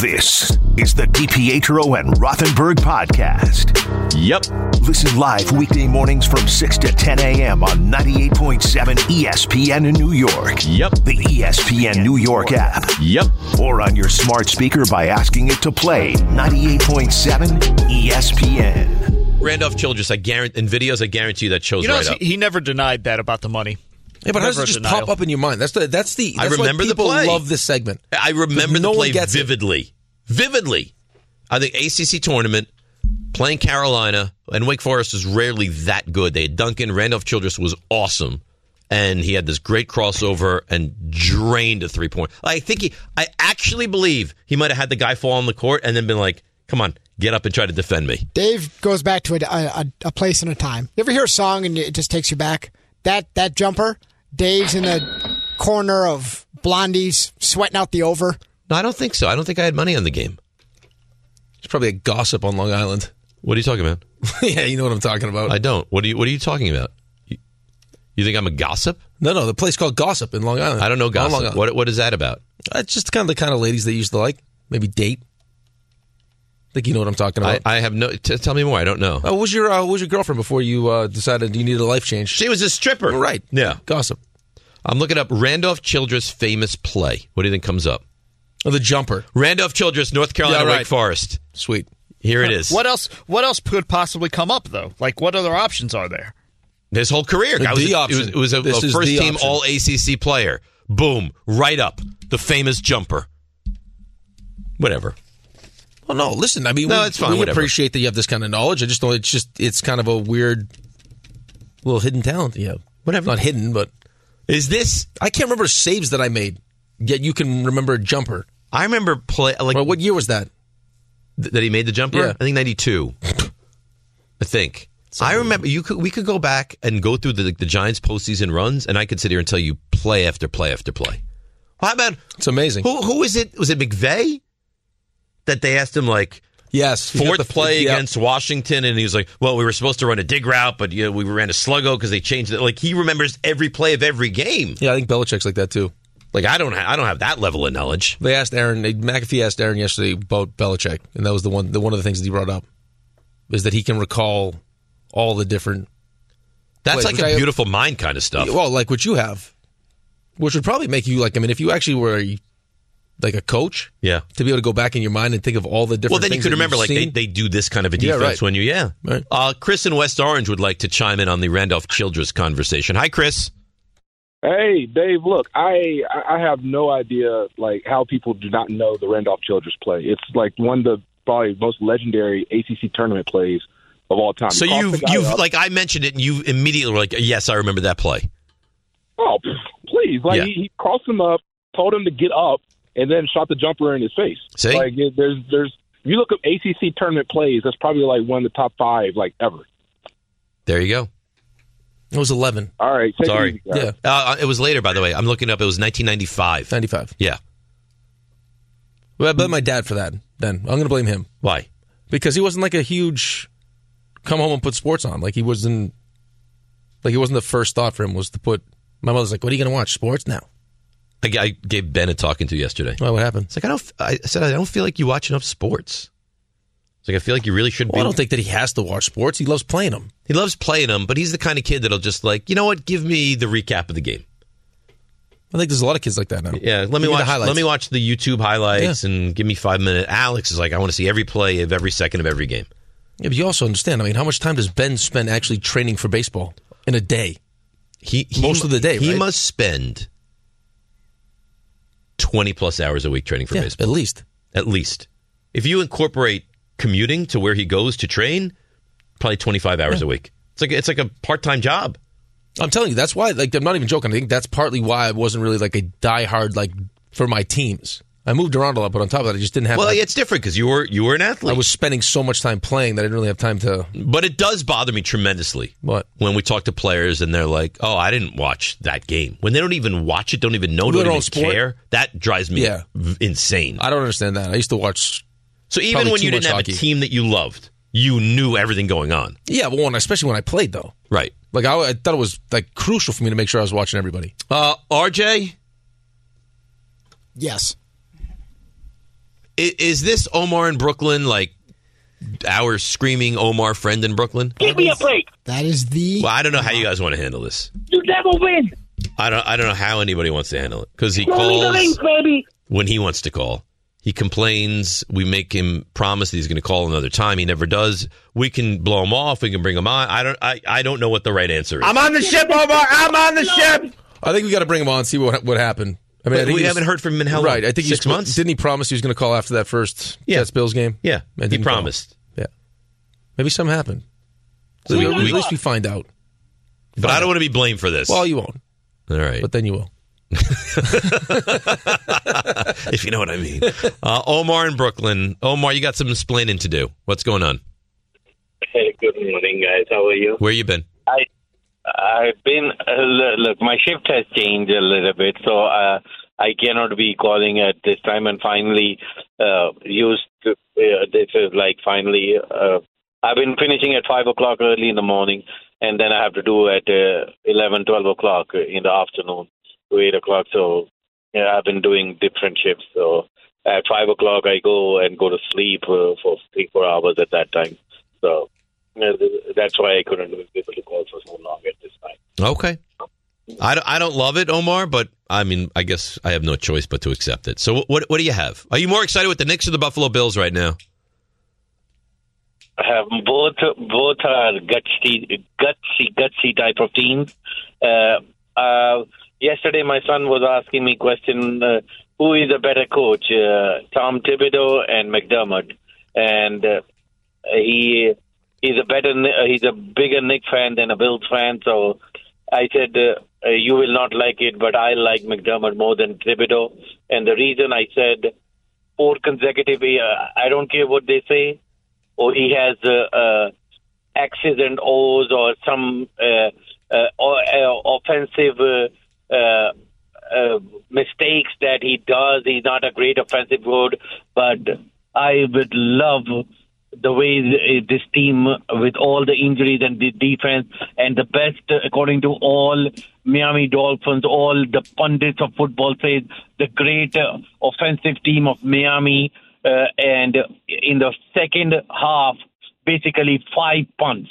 This is the DiPietro and Rothenberg podcast. Yep. Listen live weekday mornings from 6 to 10 a.m. on 98.7 ESPN in New York. Yep. The ESPN New York app. Yep. Or on your smart speaker by asking it to play 98.7 E ESPN. Randolph Childress, I guarantee in videos, I guarantee you that shows You know, right up. he never denied that about the money. Yeah, but how does it just denial. pop up in your mind? That's the that's the. I That's why remember the people play. love this segment. I remember no the one play gets it. vividly. Vividly. I think ACC tournament, playing Carolina, and Wake Forest is rarely that good. They had Duncan. Randolph Childress was awesome. And he had this great crossover and drained a three point. I think he, I actually believe he might have had the guy fall on the court and then been like, come on, get up and try to defend me. Dave goes back to a, a, a place and a time. You ever hear a song and it just takes you back? That that jumper, Dave's in the corner of Blondie's sweating out the over. No, I don't think so. I don't think I had money on the game. It's probably a gossip on Long Island. What are you talking about? yeah, you know what I'm talking about. I don't. What are you What are you talking about? You, you think I'm a gossip? no, no, the place called Gossip in Long Island. I don't know gossip. What What is that about? It's just kind of the kind of ladies they used to like. Maybe date. I think you know what I'm talking about. I have no. T- tell me more. I don't know. Uh, what was your uh, what was your girlfriend before you uh, decided you needed a life change? She was a stripper. right. Yeah. Gossip. I'm looking up Randolph Childress famous play. What do you think comes up? Oh, the jumper. Randolph Childress, North Carolina, Yeah, right. Wake Forest. Sweet. Here it is. What else? What else could possibly come up though? Like, what other options are there? His whole career. The was a- option. It was, it was a, a first team option. All ACC player. Boom. Right up. The famous jumper. Whatever. Well, no. Listen, I mean, No, we, it's fine, we whatever. appreciate that you have this kind of knowledge. I just don't. It's just it's kind of a weird little hidden talent you have. Whatever. Not hidden, but Is this? I can't remember saves that I made. Yet you can remember a jumper. I remember play like Well, what year was that? th- that he made the jumper. Yeah. I think ninety two. I think. I remember you could we could go back and go through the the Giants postseason runs, and I could sit here and tell you play after play after play. Well, how about It's amazing. who? Who is it? Was it McVay that they asked him like Yes, fourth the- play yeah. against Washington, and he was like, "Well, we were supposed to run a dig route, but you know, we ran a sluggo because they changed it." Like he remembers every play of every game. Yeah, I think Belichick's like that too. Like I don't, ha- I don't have that level of knowledge. They asked Aaron. They, McAfee asked Aaron yesterday about Belichick, and that was the one. The one of the things that he brought up is that he can recall all the different. That's Wait, like a beautiful mind kind of stuff. Well, like what you have, which would probably make you like. I mean, if you actually were a, like a coach, Yeah. to be able to go back in your mind and think of all the different. Well, then you could remember, like they, they do this kind of a Yeah, defense right. when you, yeah. Right. Uh, Chris in West Orange would like to chime in on the Randolph Childress conversation. Hi, Chris. Hey, Dave. Look, I I have no idea like how people do not know the Randolph Childress play. It's like one of the probably most legendary ACC tournament plays of all time. So He you've, you've like I mentioned it, and you immediately were like, "Yes, I remember that play." oh please, like Yeah. he, he crossed him up, told him to get up, and then shot the jumper in his face. See? like it, there's there's you look up ACC tournament plays, that's probably like one of the top five like ever. There you go. it was eleven. All right, take it Sorry. easy. Yeah, Uh, it was later, by the way. I'm looking up. It was 1995. ninety-five. Yeah. Well, I blame my dad for that. Then I'm going to blame him Why? because he wasn't like a huge come home and put sports on. Like he wasn't. Like it wasn't the first thought for him was to put. My mother's like, "What are you going to watch? Sports now?" I, I gave Ben a talking to yesterday. Well, what happened? It's like I don't. I said I don't feel like you watch enough sports. It's like I feel like you really should Well, be. I don't think that he has to watch sports. He loves playing them. he loves playing them, but he's the kind of kid that'll just like, you know what? Give me the recap of the game. I think there's a lot of kids like that now. Yeah, let me the watch. Let me watch the YouTube highlights and give me five minutes. Alex is like, I want to see every play of every second of every game. Yeah, but you also understand. I mean, how much time does Ben spend actually training for baseball in a day? He, he Most of the day, He right? must spend twenty plus hours a week training for Yeah, baseball, at least. at least. If you incorporate commuting to where he goes to train, probably twenty five hours a week. It's like it's like a part time job. I'm telling you, that's why. Like, I'm not even joking. I think that's partly why I wasn't really like a diehard like for my teams. I moved around a lot, but on top of that, I just didn't have. Well, like, it's different because you were you were an athlete. I was spending so much time playing that I didn't really have time to. but it does bother me tremendously. What? when we talk to players and they're like, "Oh, I didn't watch that game." When they don't even watch it, don't even know, They don't don't even sport. care. That drives me Yeah. v- insane. I don't understand that. I used to watch. So even when too you didn't have hockey. a team that you loved, you knew everything going on. Yeah, well, when, especially when I played though. Right. Like I, I thought it was like crucial for me to make sure I was watching everybody. Uh, RJ, Yes. I- Is this Omar in Brooklyn like our screaming Omar friend in Brooklyn? Give me a break. That is the. Well, I don't know how you guys want to handle this. You never win. I don't. I don't know how anybody wants to handle it because he Show me the calls link, baby. when he wants to call. He complains. We make him promise that he's going to call another time. He never does. We can blow him off. We can bring him on. I don't. I, I don't know what the right answer is. I'm on the ship, Omar. I'm on the ship. I think we got to bring him on see what what happened. I mean, I we was- haven't heard from him in how long? Right. I think six he's months. Didn't he promise he was going to call after that first Yeah. Jets Bills game? yeah, he didn't call. promised. Yeah. Maybe something happened. So We- at least we find out. But I don't want to be blamed for this. Well, you won't, All right, but then you will. if you know what I mean. Uh, Omar in Brooklyn. Omar, you got some explaining to do. What's going on? Hey, good morning, guys. How are you? Where you been? I I've been uh, look. My shift has changed a little bit, so uh, I cannot be calling at this time. And finally, uh, used to, uh, this is like finally. Uh, I've been finishing at five o'clock early in the morning, and then I have to do at uh, eleven, twelve o'clock in the afternoon to eight o'clock. So yeah, I've been doing different shifts. So at five o'clock, I go and go to sleep uh, for three, four hours at that time. So that's why I couldn't be able to call for so long at this time. Okay. I don't, I don't love it, Omar, but I mean, I guess I have no choice but to accept it. So, what what do you have? Are you more excited with the Knicks or the Buffalo Bills right now? I have both both are gutsy gutsy gutsy type of teams. Uh, uh, yesterday, my son was asking me question: uh, Who is a better coach, uh, Tom Thibodeau and McDermott? And uh, he he's a better uh, he's a bigger Knick fan than a Bills fan. So I said. Uh, uh, you will not like it, but I like McDermott more than Thibodeau. And the reason I said four consecutive, uh, I don't care what they say, or he has uh, uh, X's and O's or some uh, uh, uh, offensive uh, uh, uh, mistakes that he does. He's not a great offensive coach, but I would love the way this team, with all the injuries and the defense, and the best, uh, according to all Miami Dolphins, all the pundits of football say the great uh, offensive team of Miami. Uh, and in the second half, basically five punts,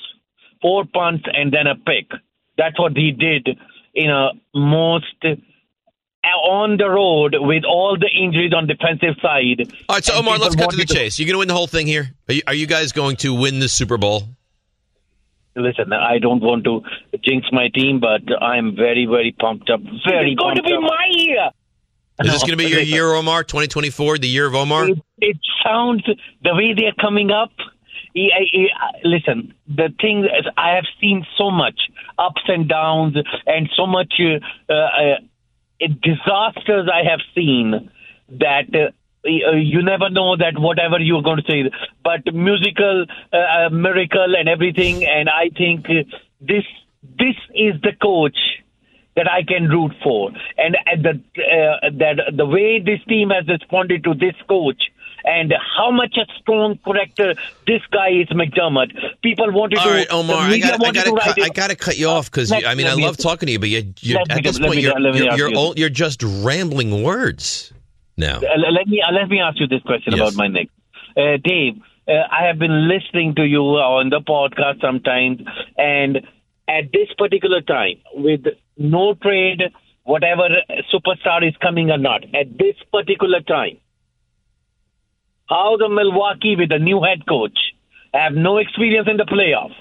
four punts, and then a pick. That's what he did in a most on the road with all the injuries on defensive side. All right, so Omar, let's cut to the wanted chase. You going to win the whole thing here? Are you, are you guys going to win the Super Bowl? Listen, I don't want to jinx my team, but I'm very, very pumped up. Very It's going to be up. my year. Is this going to be your year, Omar? 2024, the year of Omar? It, it sounds the way they're coming up. I, I, I- listen, the thing is, I have seen so much ups and downs, and so much uh, uh, disasters I have seen that. Uh, uh, you never know that whatever you're going to say, but musical uh, uh, miracle and everything, and I think uh, this this is the coach that I can root for, and uh, the uh, that the way this team has responded to this coach. And how much a strong character this guy is, McDermott. People wanted All to. right, Omar, I got I to write I got to cut you off because I mean I love talking to you, but you, you at this point you're you're you're, you all, you're just rambling words now. Uh, let me uh, let me ask you this question Yes. about my Knicks. Uh, Dave, uh, I have been listening to you on the podcast sometimes, and at this particular time, with no trade, whatever superstar is coming or not, at this particular time, how the Milwaukee with a new head coach have no experience in the playoff.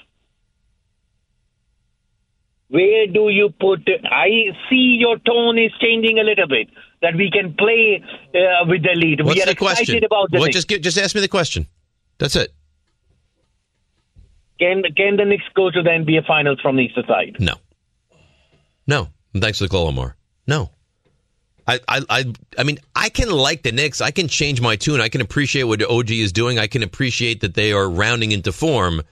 Where do you put? I see your tone is changing a little bit. That we can play uh, with the lead. What's we are the excited question? about the What, just get, just ask me the question. That's it. Can can the Knicks go to the NBA Finals from the East side? No. No. Thanks for the call, Omar. No. I, I, I, I mean, I can like the Knicks. I can change my tune. I can appreciate what OG is doing. I can appreciate that they are rounding into form.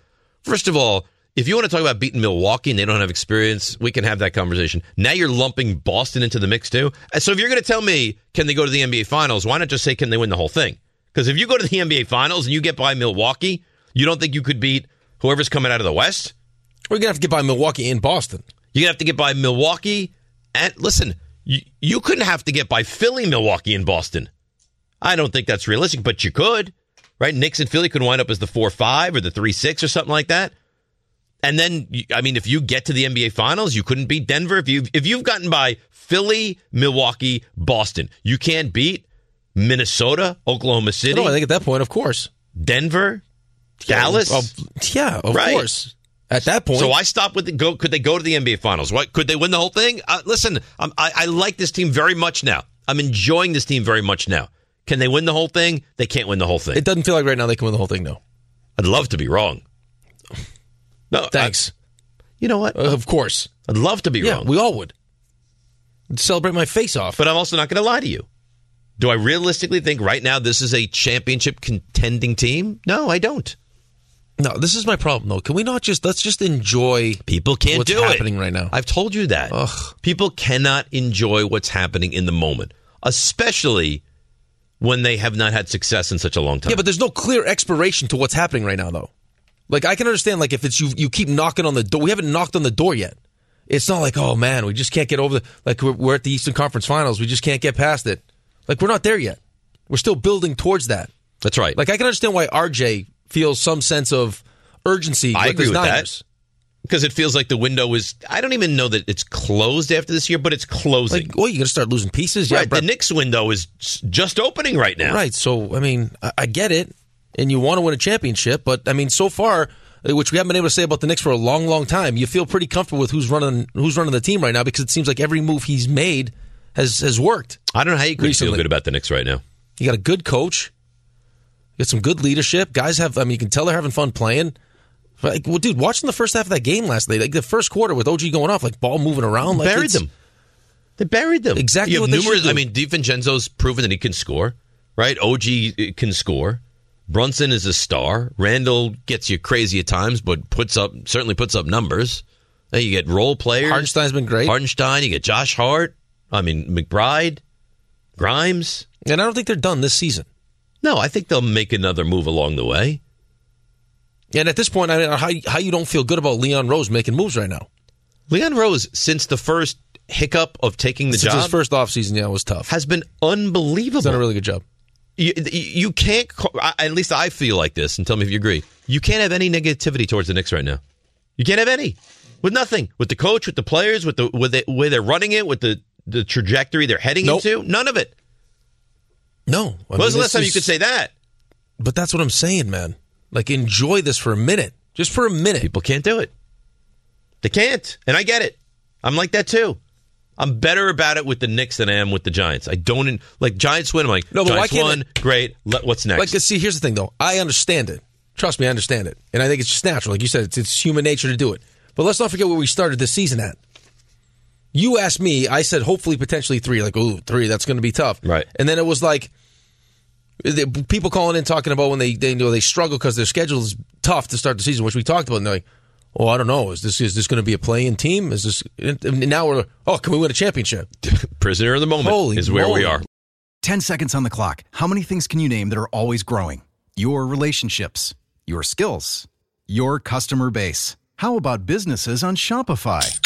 First of all, if you want to talk about beating Milwaukee and they don't have experience, we can have that conversation. Now you're lumping Boston into the mix too. So if you're going to tell me, can they go to the NBA Finals, why not just say, can they win the whole thing? Because if you go to the NBA Finals and you get by Milwaukee, you don't think you could beat whoever's coming out of the West? We're gonna have to get by Milwaukee and Boston. You're gonna have to get by Milwaukee and listen, you, you couldn't have to get by Philly, Milwaukee, and Boston. I don't think that's realistic, but you could, right? Knicks and Philly could wind up as the four five or the three six or something like that. And then, I mean, if you get to the NBA Finals, you couldn't beat Denver. If you've, if you've gotten by Philly, Milwaukee, Boston, you can't beat Minnesota, Oklahoma City, No, I think at that point, of course, Denver, Dallas. Yeah, of Right. course. At that point, So I stopped with the go. Could they go to the NBA Finals? What could they win the whole thing? Uh, listen, I'm, I, I like this team very much now. I'm enjoying this team very much now. Can they win the whole thing? They can't win the whole thing. it doesn't feel like right now they can win the whole thing. No, I'd love to be wrong. No, I- thanks. you know what? Uh, of course, I'd love to be yeah, wrong, we all would celebrate my face off. but I'm also not going to lie to you. Do I realistically think right now this is a championship contending team? No, I don't. No, this is my problem. though. can we not just let's just enjoy People can't what's do it. happening right now? I've told you that. Ugh. People cannot enjoy what's happening in the moment, especially when they have not had success in such a long time. Yeah, but there's no clear expiration to what's happening right now, though. Like I can understand, like if it's you, you keep knocking on the door. We haven't knocked on the door yet. It's not like, oh man, we just can't get over the. Like we're, we're at the Eastern Conference Finals, we just can't get past it. Like we're not there yet. We're still building towards that. That's right. Like I can understand why RJ feels some sense of urgency. I agree with Niners. that because it feels like the window is. I don't even know that it's closed after this year, but it's closing. Like, oh, you're gonna start losing pieces. Yeah, right. Brett- the Knicks window is just opening right now. Right. So, I mean, I, I get it, and you want to win a championship, but I mean, so far, uh, which we haven't been able to say about the Knicks for a long, long time, you feel pretty comfortable with who's running who's running the team right now because it seems like every move he's made has has worked. I don't know how you could feel good about the Knicks right now. You got a good coach, got some good leadership. Guys have, I mean, you can tell they're having fun playing. Like, well, dude, watching the first half of that game last night, like the first quarter with OG going off, like ball moving around, like buried them. They buried them. Exactly You have numerous. I mean, DiVincenzo's proven that he can score. Right. OG uh, can score. Brunson is a star. Randall gets you crazy at times, but puts up certainly puts up numbers. You get role players. Hartenstein's been great. Hartenstein. You get Josh Hart. I mean McBride, Grimes. And I don't think they're done this season. No, I think they'll make another move along the way. And at this point, I don't know how, how you don't feel good about Leon Rose making moves right now. Leon Rose, since the first hiccup of taking the Since job, his first offseason, yeah, it was tough. has been unbelievable. He's done a really good job. you, you can't. At least I feel like this, and tell me if you agree. You can't have any negativity towards the Knicks right now. You can't have any with nothing with the coach, with the players, with the with the way they're running it, with the the trajectory they're heading Nope. into. None of it. No. I when was the last time you could say that? But that's what I'm saying, man. Like, enjoy this for a minute. Just for a minute. People can't do it. They can't, and I get it. I'm like that too. I'm better about it with the Knicks than I am with the Giants. I don't like Giants win. I'm like, No, but why can't won. Great. Let, what's next? Like, see, here's the thing, though. I understand it. Trust me, I understand it. And I think it's just natural. Like you said, it's, it's human nature to do it. But let's not forget where we started this season at. You asked me, I said hopefully potentially three. Like, ooh, three, that's going to be tough. Right. And then it was like, people calling in talking about when they, they you know they struggle because their schedule is tough to start the season, which we talked about. And they're like, oh, I don't know. Is this is this going to be a playing team? Is this and now we're oh, can we win a championship? Prisoner of the moment Holy is where we are. 10 seconds on the clock. How many things can you name that are always growing? Your relationships, your skills, your customer base. How about businesses on Shopify?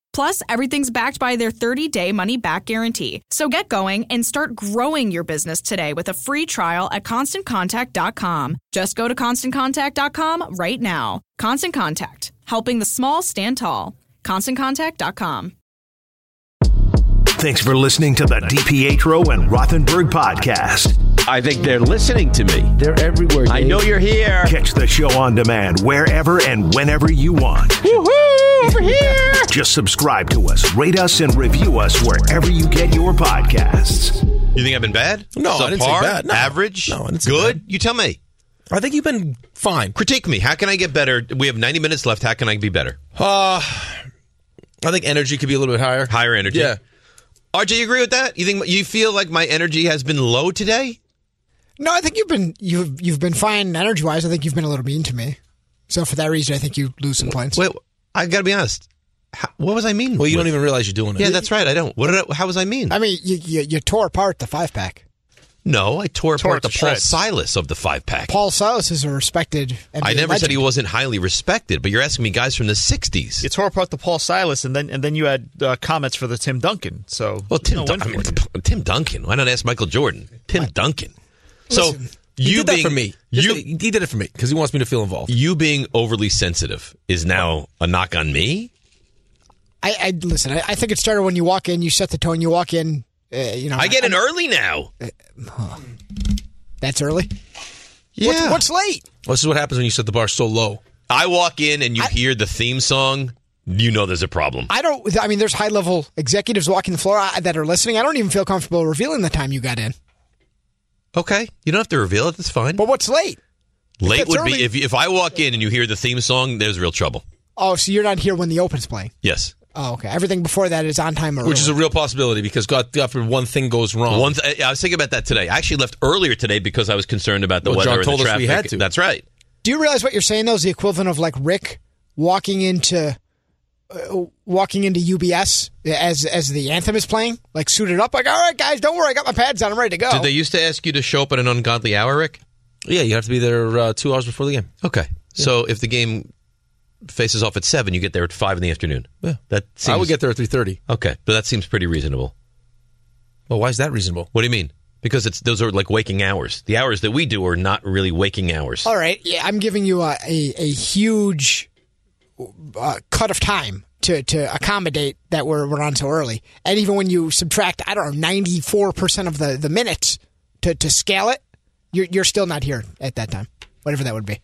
Plus, everything's backed by their 30 day money back guarantee. So get going and start growing your business today with a free trial at constantcontact.com. Just go to constantcontact.com right now. Constant Contact, helping the small stand tall. ConstantContact.com. Thanks for listening to the DiPietro and Rothenberg podcast. I think they're listening to me. They're everywhere. I know you're here. Catch the show on demand wherever and whenever you want. Woohoo! Over here. Just subscribe to us, rate us, and review us wherever you get your podcasts. You think I've been bad? No, I didn't say Subpar? bad. No. Average? No, I didn't say Good? bad. You tell me. I think you've been fine. Critique me. How can I get better? We have 90 minutes left. How can I be better? Uh, I think energy could be a little bit higher. Higher energy. Yeah. RJ, you agree with that? You think you feel like my energy has been low today? No, I think you've been you've you've been fine energy wise. I think you've been a little mean to me. So for that reason, I think you lose some points. Wait, I got to be honest. How, what was I mean? Well, you with? don't even realize you're doing it. Yeah, that's right. I don't. What did I, how was I mean? I mean, you, you you tore apart the five pack. no, I tore, Tore apart the to Paul shreds. Silas of the five pack. Paul Silas is a respected. NBA I never legend. said he wasn't highly respected, but you're asking me guys from the 60s. You tore apart the Paul Silas, and then and then you had uh, comments for the Tim Duncan. So Well, Tim, no Dun- I mean. Tim Duncan. Why not ask Michael Jordan? Tim Duncan. So Listen, you did that for me. You he did it for me because he wants me to feel involved. you being overly sensitive is now a knock on me. I, I listen. I, I think it started when you walk in. You set the tone. You walk in. Uh, you know, I get in early now. That's early. Yeah. What's, what's late? Well, this is what happens when you set the bar so low. I walk in and you I- hear the theme song. You know there's a problem. I don't. I mean, there's high level executives walking the floor uh, that are listening. I don't even feel comfortable revealing the time you got in. Okay, you don't have to reveal it. That's fine. But what's late? Late would early- be if if I walk in and you hear the theme song. There's real trouble. Oh, so you're not here when the open's playing. Yes. Oh, okay. Everything before that is on time or Which is a real possibility because God, God forbid one thing goes wrong. One, th- I was thinking about that today. I actually left earlier today because I was concerned about the Well, weather John and told the us traffic. we had to. That's right. Do you realize what you're saying though is the equivalent of like Rick walking into walking into UBS as as the anthem is playing, like suited up, like all right, guys, don't worry, I got my pads on, I'm ready to go. Did they used to ask you to show up at an ungodly hour, Rick? yeah, you have to be there uh, two hours before the game. Okay. So if the game faces off at seven, you get there at five in the afternoon. Yeah. That seems, I would get there at three thirty. Okay, but that seems pretty reasonable. Well, why is that reasonable? What do you mean? Because it's those are like waking hours. The hours that we do are not really waking hours. all right, yeah, I'm giving you a a, a huge uh, cut of time to to accommodate that we're we're on so early, and even when you subtract, I don't know, 94 percent of the the minutes to to scale it, you're you're still not here at that time, whatever that would be.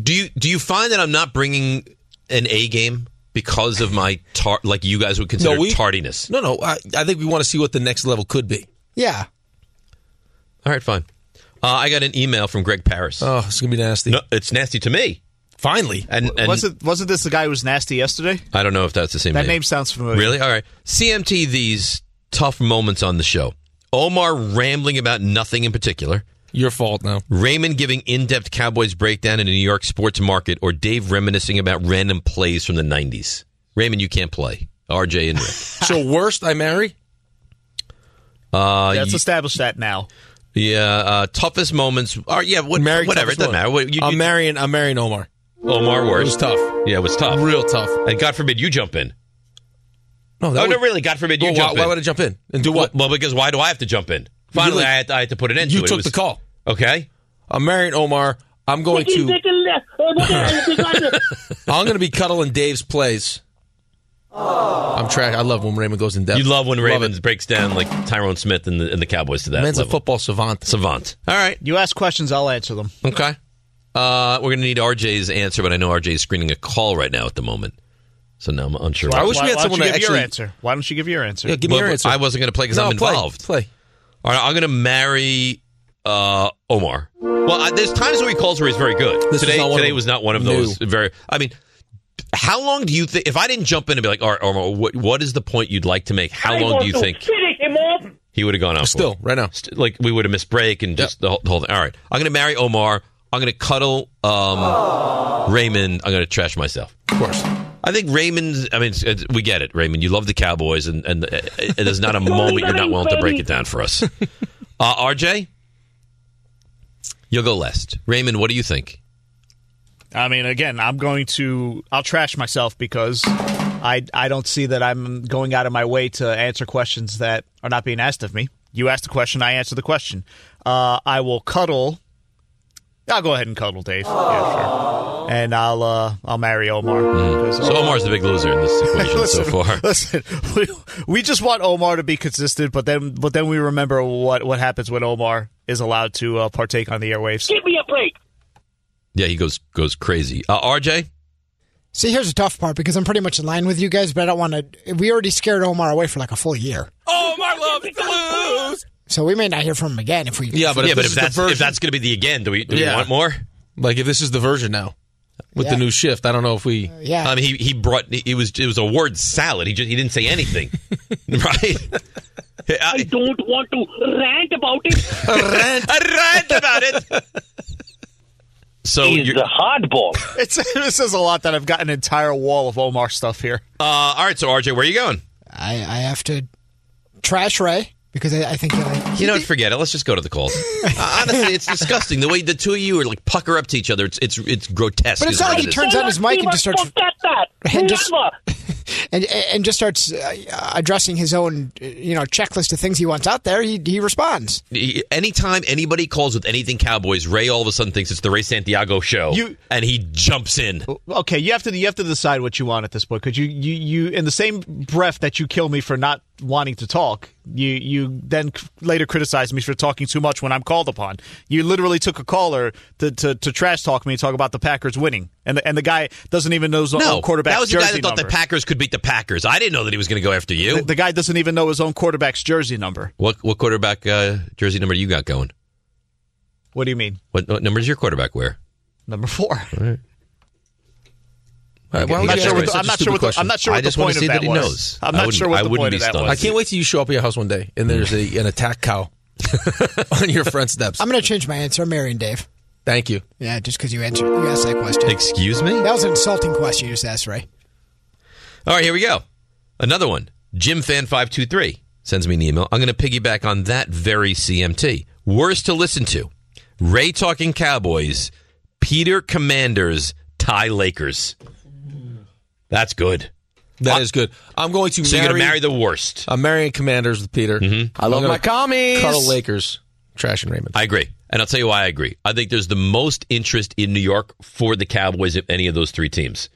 Do you do you find that I'm not bringing an A game because of my tar- like you guys would consider we- tardiness? No, no. I, I think we want to see what the next level could be. Yeah. All right, fine. Uh, I got an email from Greg Paris. Oh, it's gonna be nasty. no, it's nasty to me. Finally, And, and wasn't wasn't this the guy who was nasty yesterday? I don't know if that's the same That name. name sounds familiar. Really? All right. CMT these tough moments on the show. Omar rambling about nothing in particular. your fault now. Raymond giving in-depth Cowboys breakdown in a New York sports market, or Dave reminiscing about random plays from the '90s. Raymond, you can't play. RJ and Rick. So worst, I marry. Uh, Let's y- establish that now. yeah, uh, toughest moments. Are yeah, what, Marry whatever. It doesn't one. matter. What, you, I'm you- marrying. I'm marrying Omar. Omar It was tough. Yeah, it was tough. Real tough. And God forbid you jump in. No, Oh that no, really? God forbid you Well, why, jump in. why would I jump in and do what? Well, because why do I have to jump in? Finally, really- I, had to, I had to put an end you to it. It took the call. Okay. I'm marrying Omar. I'm going to. I'm going to be cuddling Dave's plays. I'm track. I love when Raymond goes in depth. You love when Love Raymond it. breaks down like Tyron Smith and the, and the Cowboys to that Man's a football savant. savant. All right. You ask questions, I'll answer them. Okay. Uh, we're going to need RJ's answer, but I know RJ is screening a call right now at the moment. So now I'm unsure. I wish why, we had someone to give your actually- answer. Why don't you give your answer? Yeah, give me Well, your answer. I wasn't going to play because no, I'm involved. Play. All right, I'm going to marry uh, Omar. Well, uh, there's times where he calls where he's very good. This today, not today was not one of No. those. Very. I mean, how long do you think? If I didn't jump in and be like, "All right, Omar, what, what is the point you'd like to make? How long do you think him off. he would have gone out? Still, for? right now. St- like we would have missed break and just the, whole, the whole thing. All right, I'm going to marry Omar. I'm going to cuddle um, Raymond. I'm going to trash myself. Of course. I think Raymond. I mean, it's, it's, we get it, Raymond. You love the Cowboys, and and uh, there's not a moment you're not willing to break it down for us. Uh, RJ, you'll go last. Raymond, what do you think? I mean, again, I'm going to I'll trash myself because I I don't see that I'm going out of my way to answer questions that are not being asked of me. You asked the question, I answer the question. Uh, I will cuddle. I'll go ahead and cuddle Dave. Yeah, sure. And I'll uh, I'll marry Omar. because So Omar's the big loser in this equation listen, so far. Listen, we, we just want Omar to be consistent, but then but then we remember what what happens when Omar is allowed to uh, partake on the airwaves. Give me a break. Yeah, he goes goes crazy. Uh, RJ, See, here's the tough part because I'm pretty much in line with you guys, but I don't want to. We already scared Omar away for like a full year, Omar loves to lose. So we may not hear from him again if we. Yeah, but yeah, if but if is the that's if that's going to be the again, do we do we want more? Like if this is the version now with Yeah. the new shift, I don't know if we. yeah. I mean, he he brought it was it was a word salad. He just he didn't say anything, right? I I, don't want to rant about it. I rant about it. So He's you're, the hardball. It's, it says a lot that I've got an entire wall of Omar stuff here. uh, all right. So RJ, where are you going? I, I have to trash Ray because I, I think he'll. You know, what, forget it. Let's just go to the calls. Uh, honestly, it's disgusting the way the two of you are like pucker up to each other. It's it's it's grotesque. But it's not like it he turns on his mic and just starts Forget that. And just- Never. And and just starts uh, addressing his own uh, you know checklist of things he wants out there. He he responds. Anytime anybody calls with anything Cowboys, Ray all of a sudden thinks it's the Ray Santiago show, You- and he jumps in. Okay, you have to you have to decide what you want at this point because you, you you in the same breath that you kill me for not wanting to talk, you you then later criticize me for talking too much when I'm called upon. You literally took a caller to, to, to trash talk me and talk about the Packers winning, and the, and the guy doesn't even know his own No, quarterback's that was the guy that thought number. the Packers could beat the Packers. I didn't know that he was going to go after you. The, the guy doesn't even know his own quarterback's jersey number. what what quarterback uh, jersey number you got going? What do you mean? What, what number does your quarterback wear? Number four. Why would I'm not sure what the, I'm not sure what the. I'm not sure I what the just wanna point of see that that he was. knows. I'm not sure what I the wouldn't point be of that stunned. was. I can't wait till you show up at your house one day and there's a, an attack cow on your front steps. I'm going to change my answer. I'm marrying Dave. Thank you. Yeah, just because you answered you asked that question. Excuse me. That was an insulting question you just asked, Ray. All right, here we go. Another one. Jim Fan five two three sends me an email. I'm going to piggyback on that very CMT. Worst to listen to. Ray talking Cowboys. Peter Commanders. Tie Lakers. That's good. That is good. I'm going to So you're marry, going to marry the worst. I'm marrying Commanders with Peter. Mm-hmm. I love my commies. Cuddle Lakers. Trash and Raymond. I agree. And I'll tell you why I agree. I think there's the most interest in New York for the Cowboys of any of those three teams.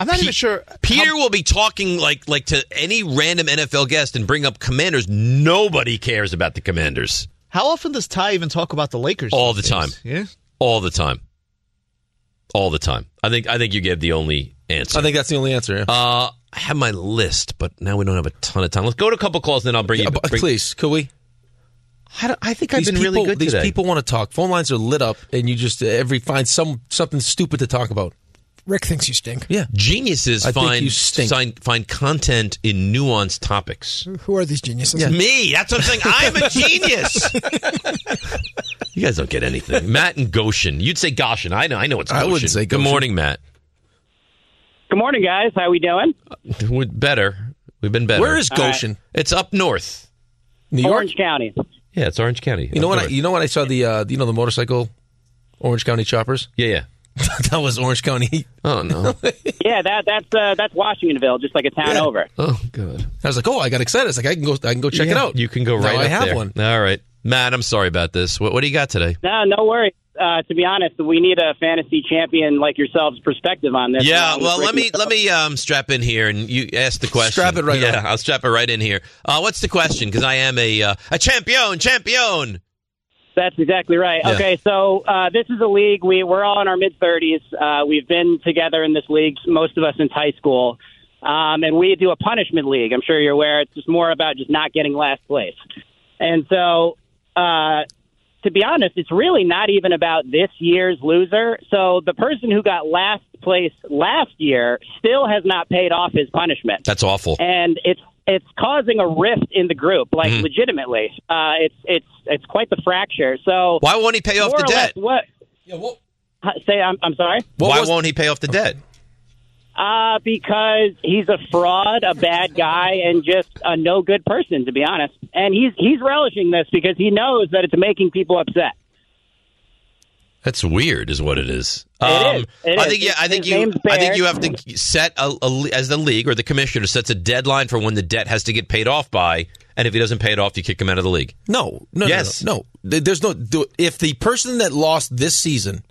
I'm not even sure. Peter will be talking like like to any random NFL guest and bring up Commanders. Nobody cares about the Commanders. How often does Ty even talk about the Lakers? All the these time. Yeah. All the time. All the time. I think I think you gave the only answer. I think that's the only answer. Yeah. uh, I have my list, but now we don't have a ton of time. Let's go to a couple calls, and then I'll bring you. Bring- please, could we? I, don't- I think I've These been people, really good These today. people want to talk. Phone lines are lit up, and you just uh, every find some something stupid to talk about. Rick thinks you stink. Yeah, Geniuses I find you stink. find find content in nuanced topics. Who are these geniuses? It's me. That's what I'm saying. I'm a genius. you guys don't get anything. Matt and Goshen. You'd say Goshen. I know. I know it's I wouldn't say Good morning, Matt. Good morning, guys. How are we doing? We're better. We've been better. Where is All right. Goshen? It's up north. New York. Orange County. Yeah, it's Orange County. You know what? I, you know when I saw the uh, you know the motorcycle Orange County choppers? Yeah, yeah. that was Orange County. Oh no. Yeah, that that's uh, that's Washingtonville, just like a town Yeah. over. oh good. I was like, oh, I got excited. It's like I can go, I can go check it out. You can go Now right I have there. one. All right, Matt. I'm sorry about this. What, what do you got today? No, no worries. Uh, to be honest, we need a fantasy champion like yourselves perspective on this. Yeah, well, let me and let me um, strap in here, and you ask the question. Strap it right Yeah, on. I'll strap it right in here. Uh, what's the question? Because I am a uh, a champion, champion. That's exactly right. Yeah. Okay, so uh, this is a league. We we're all in our mid thirties. Uh, we've been together in this league, most of us since high school, um, and we do a punishment league. I'm sure you're aware. It's just more about just not getting last place. And so, uh, to be honest, it's really not even about this year's loser. So the person who got last place last year still has not paid off his punishment, That's awful. and it's it's causing a rift in the group, like Mhm. legitimately. Uh, it's it's it's quite the fracture. So Why won't he pay off the or less debt? What? Huh, Say, I'm I'm sorry. Why won't he pay off the debt? Uh, because he's a fraud, a bad guy, and just a no good person, to be honest. And he's he's relishing this because he knows that it's making people upset. That's weird, is what it is. It um, is. It I is. think yeah. I His think you. I think you have to set a, a as the league or the commissioner sets a deadline for when the debt has to get paid off by, and if he doesn't pay it off, you kick him out of the league. No, no, Yes. no, no, no. There's no. If the person that lost this season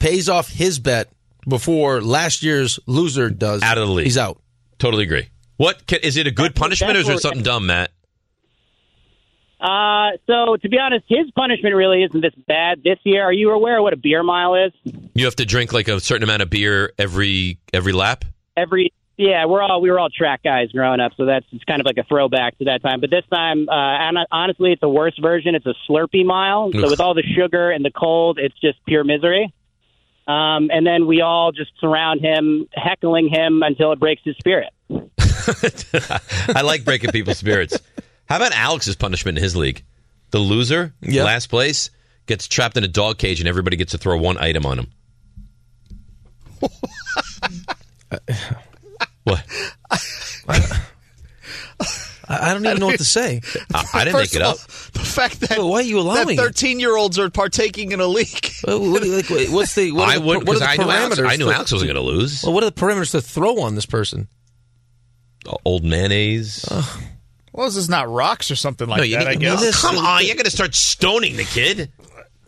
pays off his bet before last year's loser does, Out of the league. he's out. Totally agree. What can, is it a good punishment or is it something dumb, Matt? Uh, so to be honest, his punishment really isn't this bad this year. Are you aware of what a beer mile is? You have to drink like a certain amount of beer every every lap. Every yeah, we're all we were all track guys growing up, so that's it's kind of like a throwback to that time. But this time, uh, and honestly, it's a worse version. It's a Slurpee mile. So with all the sugar and the cold, it's just pure misery. Um, and then we all just surround him, heckling him until it breaks his spirit. I like breaking people's spirits. How about Alex's punishment in his league? The loser, last place, gets trapped in a dog cage and everybody gets to throw one item on him. what? I, I don't even know what to say. I, I didn't First make it of up. all, the fact that Well, why are you allowing that thirteen-year-olds are partaking in a league? Well, what, do you- like, what's the? What are I the, wouldn't what are because the I knew Alex, parameters I knew Alex wasn't going to lose. Well, what are the parameters to throw on this person? Old mayonnaise. Well, this is not rocks or something like no, you that. I need- guess. Come on, you're going to start stoning the kid.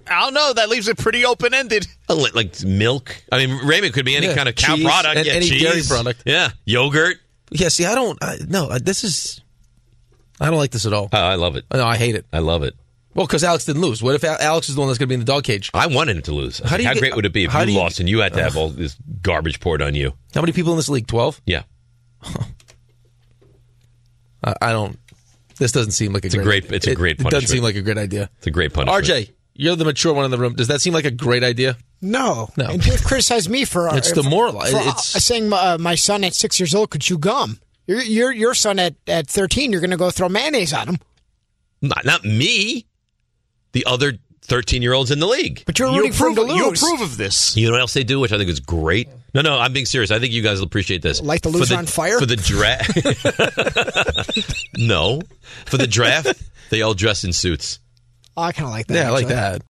I don't know. That leaves it pretty open-ended. Uh, Like, like milk. I mean, Raymond could be any Yeah, kind of cow cheese, product. and yeah, any cheese. dairy product. Yeah, yogurt. Yeah, see, I don't. I, no, this is. I don't like this at all. Oh, I love it. No, I hate it. I love it. Well, because Alex didn't lose. What if Alex is the one that's going to be in the dog cage? I wanted him to lose. How do you how get- great would it be if how you you- lost and you had to have all this garbage poured on you? How many people in this league? Twelve. Yeah, I, I don't. This doesn't seem like a It's a great. great- it's a it- great It doesn't seem like a great idea. it's a great punishment. RJ, you're the mature one in the room. Does that seem like a great idea? No, No. And Dave criticized me for uh, It's for- demoralizing. for, uh, It's- saying uh, my son at six years old could chew gum. Your your your son at, at thirteen, you're going to go throw mayonnaise on him. Not, not me. The other thirteen-year-olds in the league. But you're You rooting for him to approve, you approve of this. You know what else they do, which I think is great? No, no, I'm being serious. I think you guys will appreciate this. Light the For loser on fire? For the draft. no. For the draft, they all dress in suits. Oh, I kind of like that. Yeah, I like that.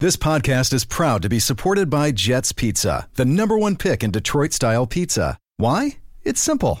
This podcast is proud to be supported by Jets Pizza, the number one pick in Detroit style pizza. Why? It's simple.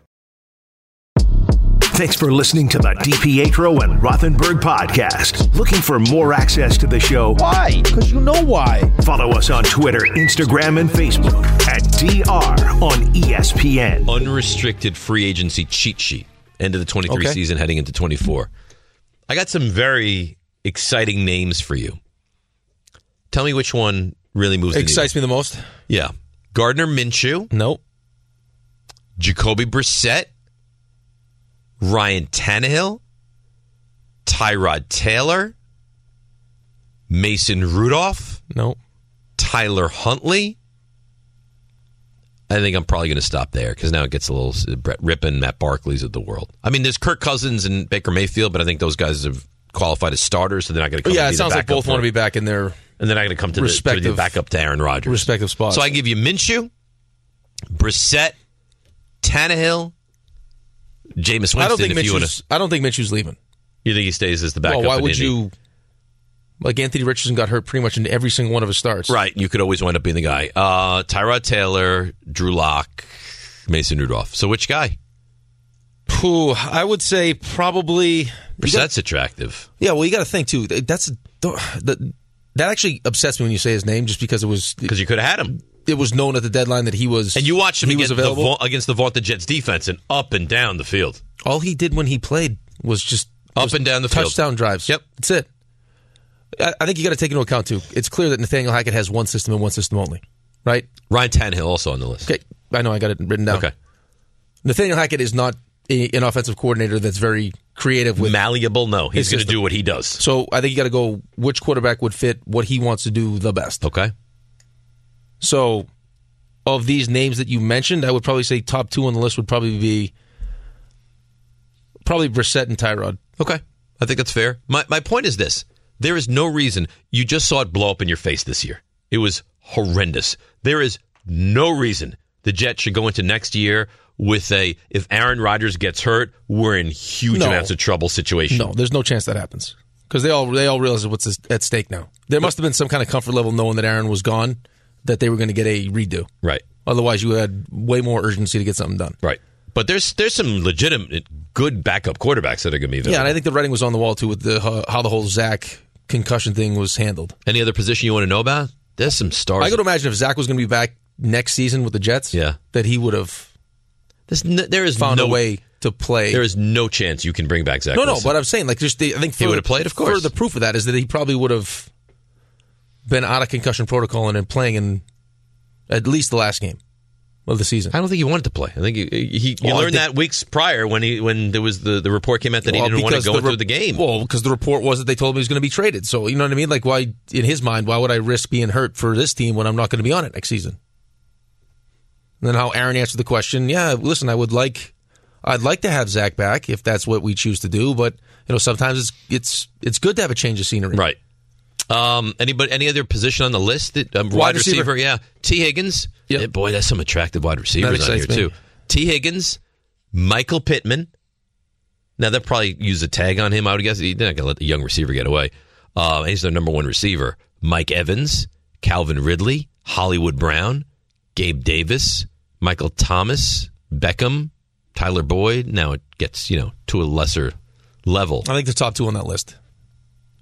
Thanks for listening to the DiPietro and Rothenberg podcast. Looking for more access to the show? Why? Because you know why. Follow us on Twitter, Instagram, and Facebook at DR on ESPN. Unrestricted free agency cheat sheet. End of the 23 Okay. season, heading into 24. I got some very exciting names for you. Tell me which one really moves the Excites me the most. Yeah. Gardner Minshew. Nope. Jacoby Brissett. Ryan Tannehill. Tyrod Taylor. Mason Rudolph. Nope. Tyler Huntley. I think I'm probably going to stop there because now it gets a little Brett Rypien, Matt Barkley's of the world. I mean, there's Kirk Cousins and Baker Mayfield, but I think those guys have qualified as starters, so they're not going to come. yeah, it sounds like both want to be back in their and they're not going to come to the, to the backup to Aaron Rodgers. respective spots. So I give you Minshew, Brissett, Tannehill, Jameis Winston. I don't think if you want Minshew's. I don't think Minshew's leaving. you think he stays as the backup? Well, why would Indy? you? Like Anthony Richardson got hurt pretty much in every single one of his starts. Right, you could always wind up being the guy. Uh, Tyrod Taylor, Drew Lock, Mason Rudolph. So which guy? Who I would say probably. Brissett's attractive. Yeah, well, you got to think too. That's the, that actually upsets me when you say his name, just because it was because you could have had him. It was known at the deadline that he was, And you watched him he was against the. Va- against the vaunted Jets defense and up and down the field. All he did when he played was just Up was and down the field. touchdown drives. Yep, that's it. I, I think you got to take into account too. It's clear that Nathaniel Hackett has one system and one system only, right? Ryan Tannehill also on the list. Okay, I know I got it written down. Okay. Nathaniel Hackett is not a, an offensive coordinator that's very creative with malleable. No, he's going to do what he does. So I think you got to go which quarterback would fit what he wants to do the best. Okay. So of these names that you mentioned, I would probably say top two on the list would probably be probably Brissett and Tyrod. Okay. I think that's fair. My my point is this: there is no reason you just saw it blow up in your face this year. It was horrendous. There is no reason the Jets should go into next year with a if Aaron Rodgers gets hurt, we're in huge No. amounts of trouble situation. No, there's no chance that happens because they all they all realize what's at stake now. There must have been some kind of comfort level knowing that Aaron was gone, that they were going to get a redo. Right. Otherwise, you had way more urgency to get something done. Right. But there's there's some legitimate good backup quarterbacks that are going to be there. Yeah, and I think the writing was on the wall too with the uh, how the whole Zach concussion thing was handled. Any other position you want to know about? There's some stars. I could imagine if Zach was going to be back next season with the Jets, Yeah. that he would have There's no, there is found no a way to play. There is no chance you can bring back Zach. no, no, but I'm saying like just the, I think He would have played, of course. For the proof of that is that he probably would have been out of concussion protocol and then playing in at least the last game of the season. I don't think he wanted to play. I think he, he you Well, learned think- that weeks prior when he when there was the, the report came out that Well, he didn't want to go the through re- the game. Well, because the report was that they told him he was going to be traded. So you know what I mean? Like, why in his mind, why would I risk being hurt for this team when I'm not going to be on it next season? And then how Aaron answered the question: Yeah, listen, I would like, I'd like to have Zach back if that's what we choose to do, but you know, sometimes it's it's it's good to have a change of scenery. Right. Um, anybody, any other position on the list? That, um, wide, receiver. receiver. yeah. Tee Higgins. Yeah, boy, that's some attractive wide receivers on here me. too. Tee Higgins, Michael Pittman. Now they'll probably use a tag on him. I would guess they're not going to let the young receiver get away. Uh, he's their number one receiver. Mike Evans, Calvin Ridley, Hollywood Brown, Gabe Davis, Michael Thomas, Beckham, Tyler Boyd. Now it gets you know to a lesser level. I think the top two on that list.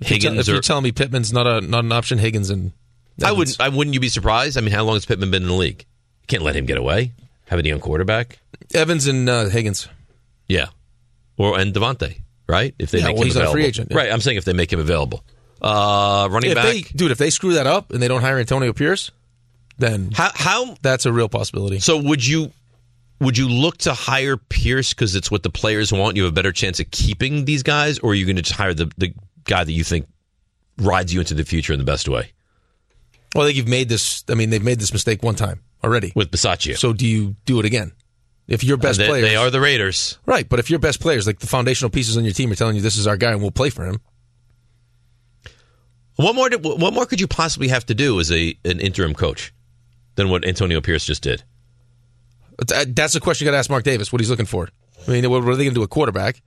If you're tell- if you're telling me Pittman's not a not an option, Higgins and Evans. I wouldn't. I wouldn't. You be surprised? I mean, how long has Pittman been in the league? You can't let him get away. Have a young quarterback. Evans and uh, Higgins. Yeah, or and Davante, right? If they Yeah, make well, him he's not a available, free agent, yeah. right? I'm saying if they make him available, uh, running If back. they, dude, if they screw that up and they don't hire Antonio Pierce, then how how that's a real possibility. So would you would you look to hire Pierce because it's what the players want? You have a better chance of keeping these guys, or are you going to just hire the the guy that you think rides you into the future in the best way Well, I think you've made this. I mean, they've made this mistake one time already. with Bisaccia? So do you do it again? If your best they, players, they are the Raiders. right. But if your best players, like the foundational pieces on your team, are telling you this is our guy and we'll play for him, What more? Did, what more could you possibly have to do as a an interim coach than what Antonio Pierce just did? That's uh, a question you got to ask Mark Davis. What he's looking for. I mean, what what are they going to do? A quarterback?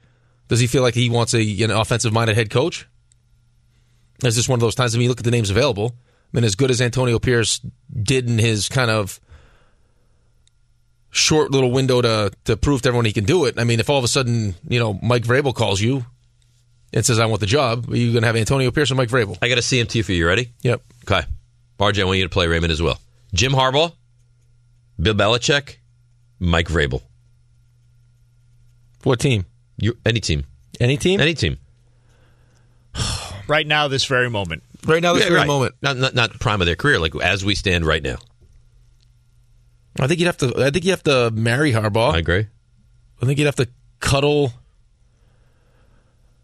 Does he feel like he wants a an offensive minded head coach? Is this one of those times? I mean, you look at the names available. I mean, as good as Antonio Pierce did in his kind of short little window to to prove to everyone he can do it. I mean, if all of a sudden you know Mike Vrabel calls you and says I want the job, are you going to have Antonio Pierce or Mike Vrabel? I got a CMT for you. Ready? Yep. Okay. RJ, I want you to play Raymond as well. Jim Harbaugh, Bill Belichick, Mike Vrabel. What team? You any team? Any team? Any team? Right now, this very moment. Right now, this Yeah, very right. moment. Not, not not prime of their career, like as we stand right now. I think you'd have to. I think you have to marry Harbaugh. I agree. I think you'd have to cuddle.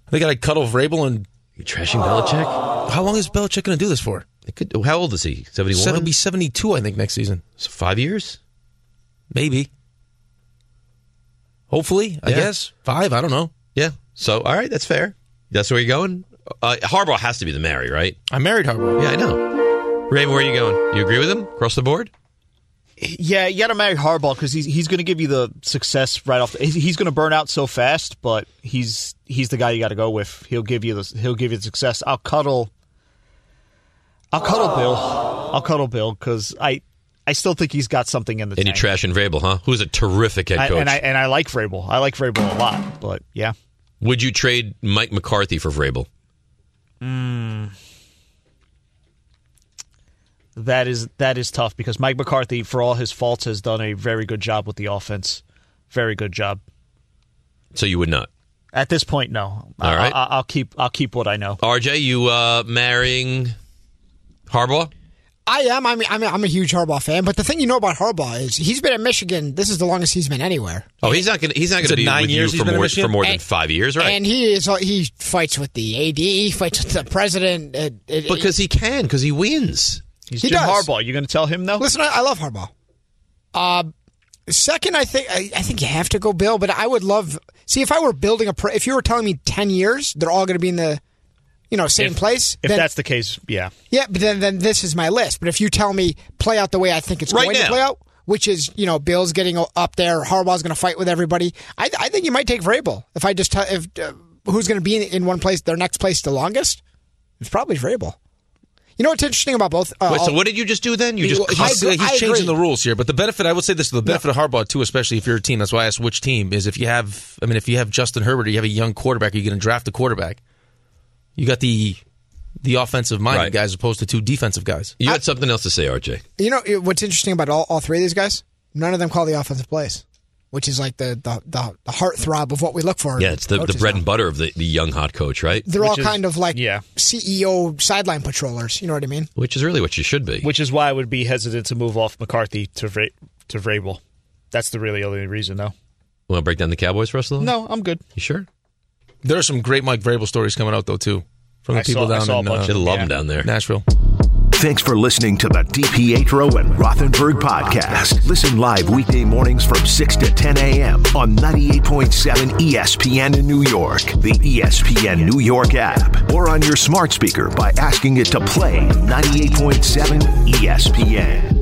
I think I'd cuddle Vrabel and. You trashing Belichick? How long is Belichick going to do this for? It could, how old is he? Seventy Seven, one. be seventy-two, I think, next season. So five years. Maybe. Hopefully, I Yeah. guess five. I don't know. Yeah. So all right, that's fair. That's where you're going. Uh, Harbaugh has to be the marry, right? I married Harbaugh. Yeah, I know. Raven, where are you going? You agree with him across the board? Yeah, you got to marry Harbaugh because he's he's going to give you the success right off. The, he's he's going to burn out so fast, but he's he's the guy you got to go with. He'll give you the he'll give you the success. I'll cuddle. I'll cuddle Bill. I'll cuddle Bill because I I still think he's got something in the And you tank. trashing Vrabel, huh? Who's a terrific head I- coach. and I and I like Vrabel. I like Vrabel a lot, but yeah. Would you trade Mike McCarthy for Vrabel? Mm. That is that is tough because Mike McCarthy, for all his faults, has done a very good job with the offense. Very good job. So you would not. At this point, no. All right. I, I'll keep I'll keep what I know. RJ, you uh, marrying Harbaugh? I am. I mean, I'm, I'm a huge Harbaugh fan. But the thing you know about Harbaugh is he's been at Michigan. This is the longest he's been anywhere. Oh, he's not going. to He's not going to be nine with years you he's for been at more Michigan? for more than And- five years, right? And he is. He fights with the AD. He fights with the president. It, it, because he can, because he wins. He's He Jim does. Harbaugh. You going to tell him though. Listen, I, I love Harbaugh. Uh, second, I think I, I think you have to go Bill, but I would love see if I were building a. Pro, if you were telling me ten years, they're all going to be in the, you know, same If- place. If then, that's the case, yeah. yeah, but then then this is my list. But if you tell me play out the way I think it's Right going to play out, which is you know Bill's getting up there, Harbaugh's going to fight with everybody. I, I think you might take Vrabel if I just tell if uh, who's going to be in, in one place, their next place the longest. It's probably Vrabel. You know what's interesting about both? Uh, Wait, so what did you just do then? You just I cut- He's, he's I changing agree. the rules here, but the benefit I would say this: the benefit of Harbaugh too, especially if you're a team. That's why I asked which team is. If you have, I mean, if you have Justin Herbert, or you have a young quarterback, you're going to draft a quarterback. You got the the offensive minded Right. guys as opposed to two defensive guys. you had something else to say, RJ. You know what's interesting about all, all three of these guys? None of them call the offensive plays, which is like the the, the, the heartthrob of what we look for. Yeah, it's the, the bread now. and butter of the, the young hot coach, right? They're all is- kind of like yeah. CEO sideline patrollers. You know what I mean? Which is really what you should be. Which is why I would be hesitant to move off McCarthy to Vra- to Vrabel. That's the really only reason, though. Want to break down the Cowboys for us a little? No, I'm good. You sure? There are some great Mike Vrabel stories coming out though too, from the I people saw- I down saw a bunch uh, They love Yeah. him down there. Nashville. Thanks for listening to the DiPietro and Rothenberg podcast. Listen live weekday mornings from 6 to 10 a.m. on 98.7 ESPN in New York, the ESPN New York app, or on your smart speaker by asking it to play 98.7 ESPN.